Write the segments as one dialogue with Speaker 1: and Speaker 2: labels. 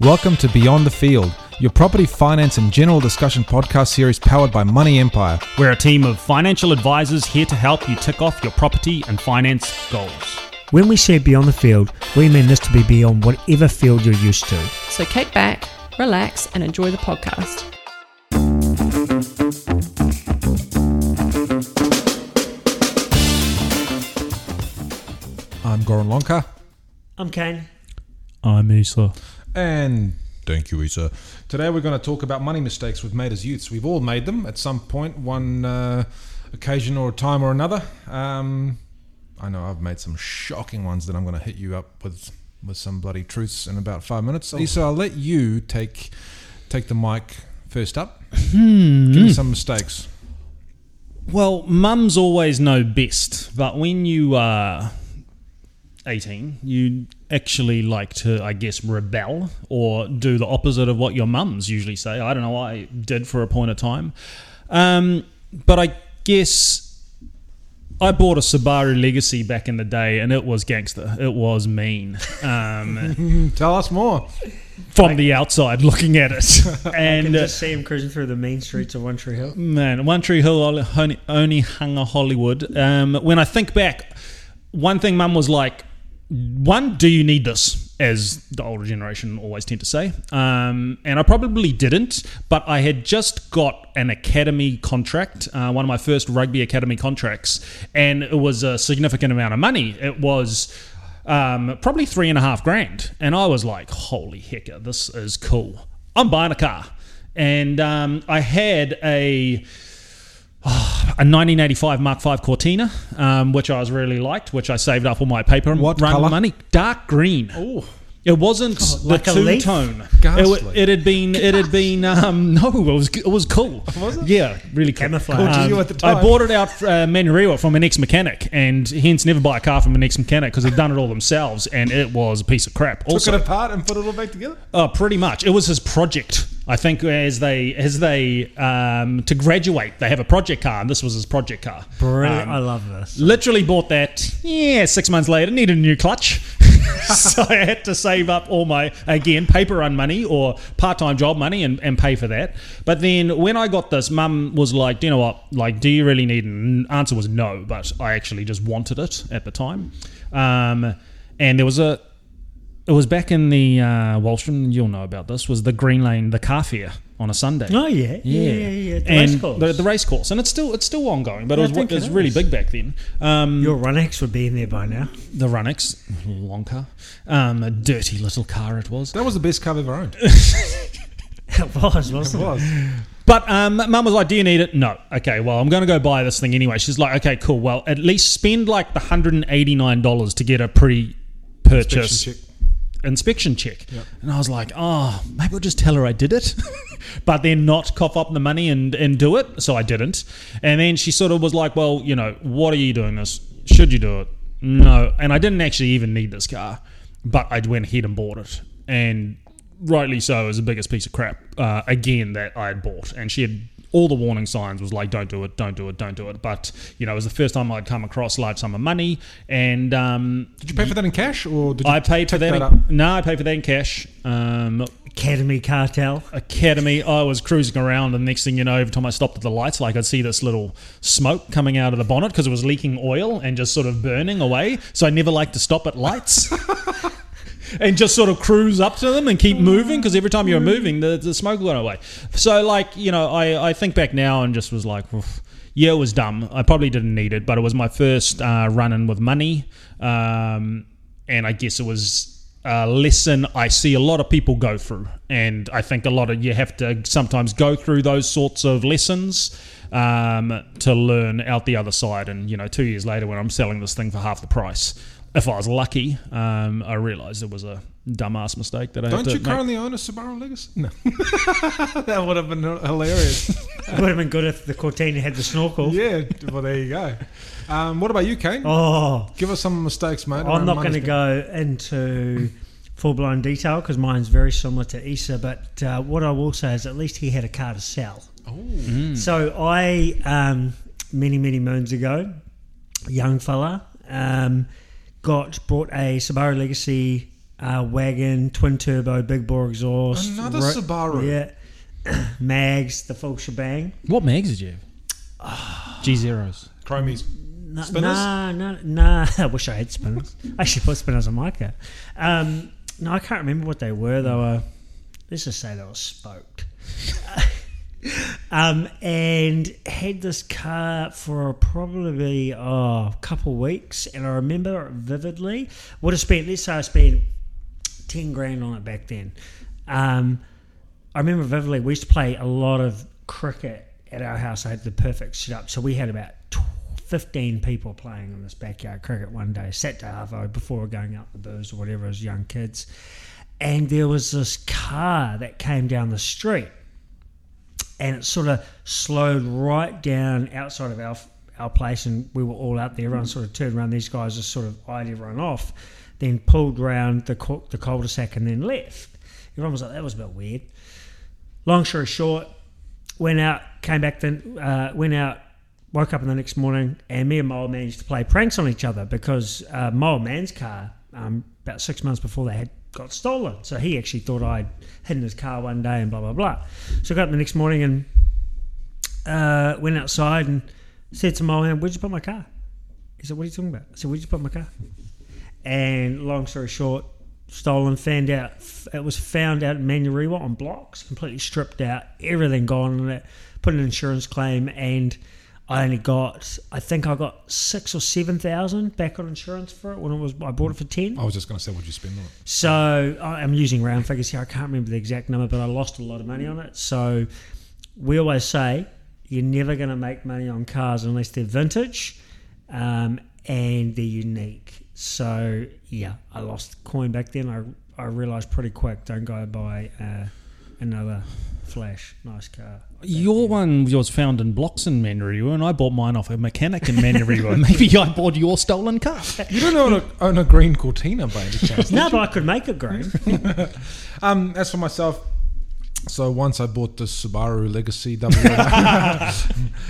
Speaker 1: Welcome to Beyond the Field, your property finance and general discussion podcast series powered by Money Empire.
Speaker 2: We're a team of financial advisors here to help you tick off your property and finance goals.
Speaker 3: When we say beyond the field, we mean this to be beyond whatever field you're used to.
Speaker 4: So kick back, relax, and enjoy the podcast.
Speaker 1: I'm Goran Lonka.
Speaker 3: I'm Kane.
Speaker 2: I'm Isa.
Speaker 1: And thank you, Isa. Today we're going to talk about money mistakes we've made as youths. We've all made them at some point, one uh, occasion or a time or another. Um, I know I've made some shocking ones that I'm going to hit you up with with some bloody truths in about five minutes. Isa, I'll let you take take the mic first up. Give me some mistakes.
Speaker 2: Well, mums always know best, but when you are 18, you actually like to, I guess, rebel or do the opposite of what your mums usually say. I don't know, I did for a point of time. Um, but I guess I bought a Subaru Legacy back in the day and it was gangster. It was mean. Um,
Speaker 1: Tell us more.
Speaker 2: from the outside looking at it.
Speaker 3: And
Speaker 2: and uh,
Speaker 3: just see him cruising through the main streets of One Tree Hill.
Speaker 2: Man, One Tree Hill only, only hung a Hollywood. Um, when I think back, one thing Mum was like, one, do you need this? As the older generation always tend to say. Um, and I probably didn't, but I had just got an academy contract, uh, one of my first rugby academy contracts, and it was a significant amount of money. It was um, probably three and a half grand. And I was like, holy heck, this is cool. I'm buying a car. And um, I had a a 1985 Mark V Cortina, um, which I was really liked, which I saved up all my paper and
Speaker 1: What
Speaker 2: run
Speaker 1: colour?
Speaker 2: money. Dark green.
Speaker 1: Oh,
Speaker 2: It wasn't the
Speaker 3: like
Speaker 2: two tone. It, it had been. It had been. Um, no, it was. It was cool.
Speaker 1: Was it?
Speaker 2: Yeah, really cool.
Speaker 3: Camouflage.
Speaker 2: Um,
Speaker 1: you at the time.
Speaker 2: I bought it out uh, Manurewa from an ex-mechanic, and hence never buy a car from an ex-mechanic because they've done it all themselves, and it was a piece of crap.
Speaker 1: took
Speaker 2: Also,
Speaker 1: it apart and put it all back together.
Speaker 2: Oh, pretty much. It was his project. I think as they as they um, to graduate, they have a project car, and this was his project car.
Speaker 3: Brilliant.
Speaker 2: Um,
Speaker 3: I love this.
Speaker 2: Literally bought that. Yeah, six months later, needed a new clutch, so I had to save up all my again paper run money or part time job money and, and pay for that. But then when I got this, Mum was like, "Do you know what? Like, do you really need?" An answer was no, but I actually just wanted it at the time. Um, and there was a it was back in the uh, Walsham. You'll know about this. Was the Green Lane the car fair on a Sunday?
Speaker 3: Oh, yeah. Yeah, yeah, yeah. The
Speaker 2: and
Speaker 3: race course.
Speaker 2: The, the race course, and it's still it's still ongoing, but
Speaker 3: Yeah,
Speaker 2: it was,
Speaker 3: think
Speaker 2: it was
Speaker 3: it
Speaker 2: really big back then. Um,
Speaker 3: Your RunX would be in there by now.
Speaker 2: the RunX, long car, um, a dirty little car it was.
Speaker 1: That was the best car I've ever owned.
Speaker 3: It was, wasn't
Speaker 1: It
Speaker 3: it?
Speaker 1: was.
Speaker 2: But um, Mum was like, "Do you need it?" No. Okay. Well, I'm going to go buy this thing anyway. She's like, "Okay, cool. Well, at least spend like the hundred and eighty nine dollars to get a pre-purchase."
Speaker 1: Inspection check.
Speaker 2: check. And I was like, oh, maybe I'll just tell her I did it, but then not cough up the money and, and do it. So I didn't. And then she sort of was like, well, you know, what are you doing this? Should you do it? No. And I didn't actually even need this car, but I went ahead and bought it. And rightly so, it was the biggest piece of crap, uh, again, that I had bought. And she had all the warning signs was like, don't do it, don't do it, don't do it. But, you know, it was the first time I'd come across a large sum of money. And, um,
Speaker 1: Did you pay for that in cash or did you
Speaker 2: I paid for that.
Speaker 1: that
Speaker 2: in, no, I paid for that in cash. Um,
Speaker 3: Academy Cartel.
Speaker 2: Academy. I was cruising around, and next thing you know, every time I stopped at the lights, like I'd see this little smoke coming out of the bonnet because it was leaking oil and just sort of burning away. So I never liked to stop at lights. And just sort of cruise up to them and keep moving because every time you were moving, the, the smoke went away. So, like, you know, I, I think back now and just was like, "Oof." yeah, it was dumb. I probably didn't need it, but it was my first uh, run in with money. Um, and I guess it was a lesson I see a lot of people go through. And I think a lot of you have to sometimes go through those sorts of lessons um, to learn out the other side. And, you know, two years later, when I'm selling this thing for half the price, if I was lucky, um, I realised it was a dumbass mistake that I
Speaker 1: Don't
Speaker 2: to
Speaker 1: you
Speaker 2: make.
Speaker 1: currently own a Subaru Legacy? No. that would have been hilarious.
Speaker 3: It would have been good if the Cortina had the snorkel.
Speaker 1: yeah, well, there you go. Um, what about you, Kane?
Speaker 3: Oh,
Speaker 1: Give us some mistakes, mate.
Speaker 3: I'm not going to go into full blown detail because mine's very similar to Issa. But uh, what I will say is at least he had a car to sell.
Speaker 1: Oh.
Speaker 3: So I, um, many many moons ago, young fella, um, got brought a Subaru Legacy uh, wagon, twin turbo, big bore exhaust.
Speaker 1: Another Subaru.
Speaker 3: Yeah. Mags, the full shebang.
Speaker 2: What mags did you have? G zeros.
Speaker 1: Chromies.
Speaker 3: No,
Speaker 1: Spinners?
Speaker 3: Nah, nah, nah. I wish I had spinners. I should put spinners on my car. Um, no, I can't remember what they were. They were, let's just say they were spoked. um, and had this car for probably oh, a couple weeks, and I remember vividly. Would have spent, let's say I spent 10 grand on it back then. Um, I remember vividly, we used to play a lot of cricket at our house. I had the perfect setup. So we had about 15 people playing in this backyard cricket one day, Saturday Arvo, before going out the booze or whatever as young kids. And there was this car that came down the street and it sort of slowed right down outside of our our place, and we were all out there. Everyone sort of turned around. These guys just sort of eyed everyone off, then pulled round the cu- the cul-de-sac and then left. Everyone was like, "That was a bit weird." Long story short, went out, came back, then uh, went out, woke up in the next morning, and me and my old man used to play pranks on each other because uh, my old man's car, um, about six months before they had got stolen, so he actually thought I'd hidden his car one day and blah blah blah. So I got up the next morning and uh, went outside and said to my old "Where'd you put my car?" He said, "What are you talking about?" I said, "Where'd you put my car?" And long story short, stolen. Found out it was found out in Manurewa on blocks, completely stripped out, everything gone in it. Put an insurance claim, and I only got, I think I got six or seven thousand back on insurance for it when it was. I bought it for ten.
Speaker 1: I was just going to say, what'd you spend on it?
Speaker 3: So I- I'm using round figures here. I can't remember the exact number, but I lost a lot of money on it. So we always say you're never going to make money on cars unless they're vintage um, and they're unique. So yeah, I lost coin back then. I I realised pretty quick. Don't go buy uh, another flash nice car.
Speaker 2: Your one was found in blocks in Manurewa, and I bought mine off a mechanic in Manurewa. Maybe I bought your stolen car.
Speaker 1: You don't own a, own a green Cortina by any chance?
Speaker 3: No, but I could make it green.
Speaker 1: Um, as for myself, so once I bought the Subaru Legacy double.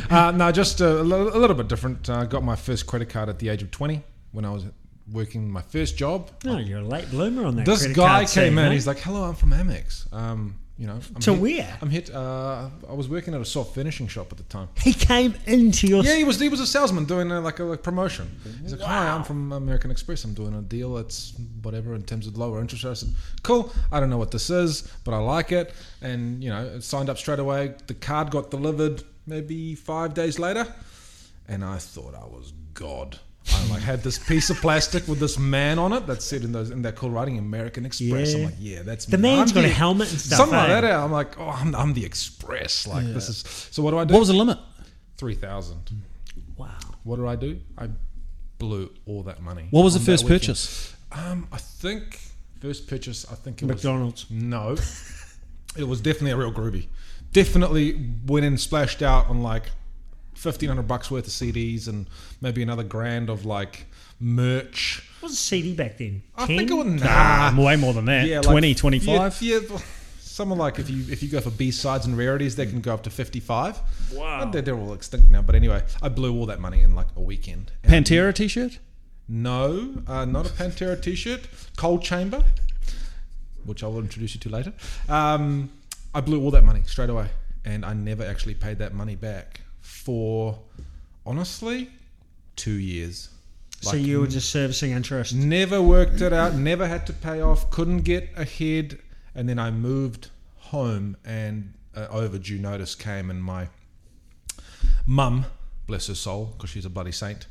Speaker 1: uh, no, just a, a little bit different. I got my first credit card at the age of 20 when I was working my first job.
Speaker 3: No, you're a late bloomer on that.
Speaker 1: This
Speaker 3: credit
Speaker 1: guy
Speaker 3: card scene,
Speaker 1: came in.
Speaker 3: mate.
Speaker 1: He's like, "Hello, I'm from Amex. Um, you know, I'm
Speaker 3: To
Speaker 1: here-
Speaker 3: where?
Speaker 1: I'm hit. Uh, I was working at a soft finishing shop at the time.
Speaker 3: he came into your.
Speaker 1: Yeah, he was he was a salesman doing a, like a like, promotion. He's like, "Hi, I'm from American Express. I'm doing a deal that's whatever in terms of lower interest rate." I said, "Cool. I don't know what this is, but I like it." And you know, signed up straight away. The card got delivered maybe five days later, and I thought I was God. I like had this piece of plastic with this man on it that said in those in that cool writing American Express. I'm
Speaker 3: Yeah.
Speaker 1: like, yeah, that's
Speaker 3: The
Speaker 1: me.
Speaker 3: man's
Speaker 1: I'm
Speaker 3: got a
Speaker 1: the-
Speaker 3: helmet and stuff,
Speaker 1: Something like
Speaker 3: eh?
Speaker 1: that. I'm like, oh, I'm, I'm the Express. Like this is. So what do I do?
Speaker 2: What was the limit?
Speaker 1: three thousand?
Speaker 3: Wow.
Speaker 1: What did I do? I blew all that money.
Speaker 2: What was the first purchase?
Speaker 1: Um, I think first purchase. I think it was
Speaker 3: McDonald's.
Speaker 1: no. it was definitely a real groovy. Definitely went and splashed out on like fifteen hundred bucks worth of CDs and maybe another grand of like merch.
Speaker 3: What was a CD back then?
Speaker 1: I
Speaker 3: 10?
Speaker 1: think it was nah.
Speaker 2: Ah, way more than that.
Speaker 1: Yeah, like-
Speaker 2: 20, 25?
Speaker 1: Yeah, yeah, something like if you if you go for B sides and rarities, they can go up to fifty five.
Speaker 3: Wow.
Speaker 1: They're, they're all extinct now. But anyway, I blew all that money in like a weekend. And
Speaker 2: Pantera t shirt?
Speaker 1: No, uh, not a Pantera t-shirt. Coal Chamber, which I will introduce you to later. Um, I blew all that money straight away, and I never actually paid that money back for, honestly, two years.
Speaker 3: So you were just servicing interest.
Speaker 1: Never worked it out. Never had to pay off. Couldn't get ahead, and then I moved home, and uh, overdue notice came, and my mum, bless her soul, because she's a bloody saint,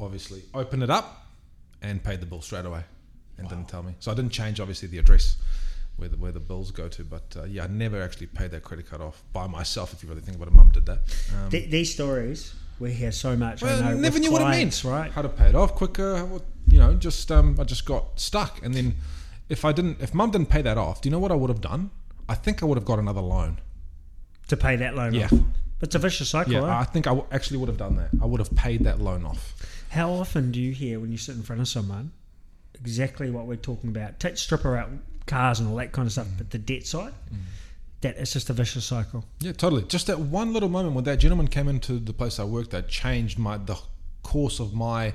Speaker 1: obviously opened it up and paid the bill straight away, and didn't tell me. So I didn't change obviously the address where the, where the bills go to, but uh, yeah, I never actually paid that credit card off by myself. If you really think about it, mum did that. Um,
Speaker 3: Th- these stories we hear so much.
Speaker 1: well,
Speaker 3: I know,
Speaker 1: never knew what it
Speaker 3: clients,
Speaker 1: meant.
Speaker 3: right?
Speaker 1: How to pay it off quicker. You know, just um, I just got stuck, and then if I didn't, if Mum didn't pay that off, do you know what I would have done? I think I would have got another loan.
Speaker 3: To pay that loan
Speaker 1: Yeah.
Speaker 3: off. But it's a vicious cycle.
Speaker 1: Yeah,
Speaker 3: eh?
Speaker 1: I think I w- actually would have done that. I would have paid that loan off.
Speaker 3: How often do you hear when you sit in front of someone exactly what we're talking about? Take stripper out cars and all that kind of stuff,
Speaker 1: Mm.
Speaker 3: but the debt side, that it's just a vicious cycle.
Speaker 1: Yeah, totally. Just that one little moment when that gentleman came into the place I worked that changed my the course of my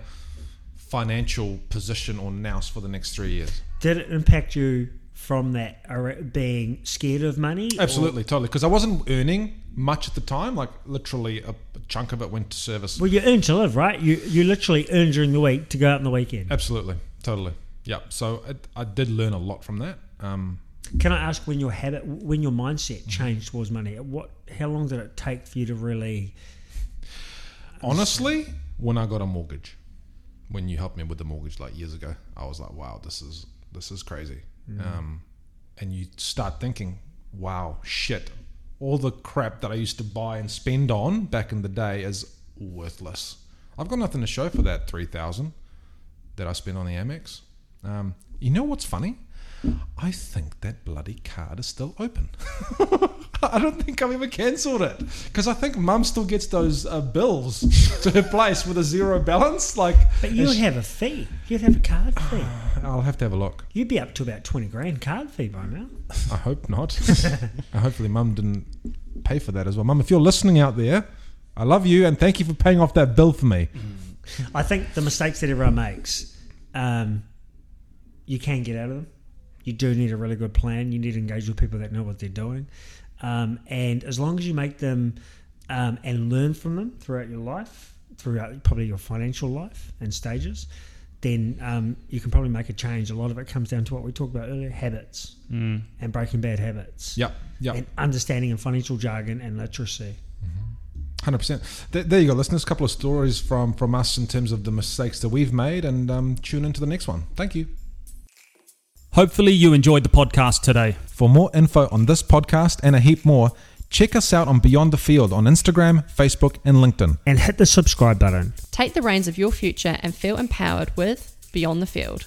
Speaker 1: financial position or nous for the next three years.
Speaker 3: Did it impact you from that being scared of money? or-
Speaker 1: Absolutely, totally. Because I wasn't earning much at the time. Like literally, a, a chunk of it went to service.
Speaker 3: well, you earn to live, right? You you literally earn during the week to go out on the weekend.
Speaker 1: Absolutely, totally. Yeah. So it, I did learn a lot from that. Um,
Speaker 3: Can I ask when your habit, when your mindset changed towards money? What, how long did it take for you to really?
Speaker 1: honestly, when I got a mortgage, when you helped me with the mortgage like years ago, I was like, wow, this is this is crazy. Um, and you start thinking, wow, shit, all the crap that I used to buy and spend on back in the day is worthless. I've got nothing to show for that three thousand that I spent on the Amex. Um, you know what's funny? I think that bloody card is still open. I don't think I've ever cancelled it because I think Mum still gets those uh, bills to her place with a zero balance. Like,
Speaker 3: But you'd
Speaker 1: sh-
Speaker 3: have a fee. You'd have a card fee.
Speaker 1: I'll have to have a look.
Speaker 3: You'd be up to about twenty grand card fee by now.
Speaker 1: I hope not. Hopefully, Mum didn't pay for that as well. Mum, if you're listening out there, I love you and thank you for paying off that bill for me.
Speaker 3: I think the mistakes that everyone makes, um, you can get out of them. You do need a really good plan. You need to engage with people that know what they're doing. Um, and as long as you make them um, and learn from them throughout your life, throughout probably your financial life and stages, then um, you can probably make a change. A lot of it comes down to what we talked about earlier habits and breaking bad habits.
Speaker 1: Yep, yep.
Speaker 3: And understanding of financial jargon and literacy.
Speaker 1: Hundred percent. There, there you go, listeners. A couple of stories from from us in terms of the mistakes that we've made, and um, tune into the next one. Thank you.
Speaker 2: Hopefully, you enjoyed the podcast today.
Speaker 1: For more info on this podcast and a heap more, check us out on Beyond the Field on Instagram, Facebook, and LinkedIn.
Speaker 3: And hit the subscribe button.
Speaker 4: Take the reins of your future and feel empowered with Beyond the Field.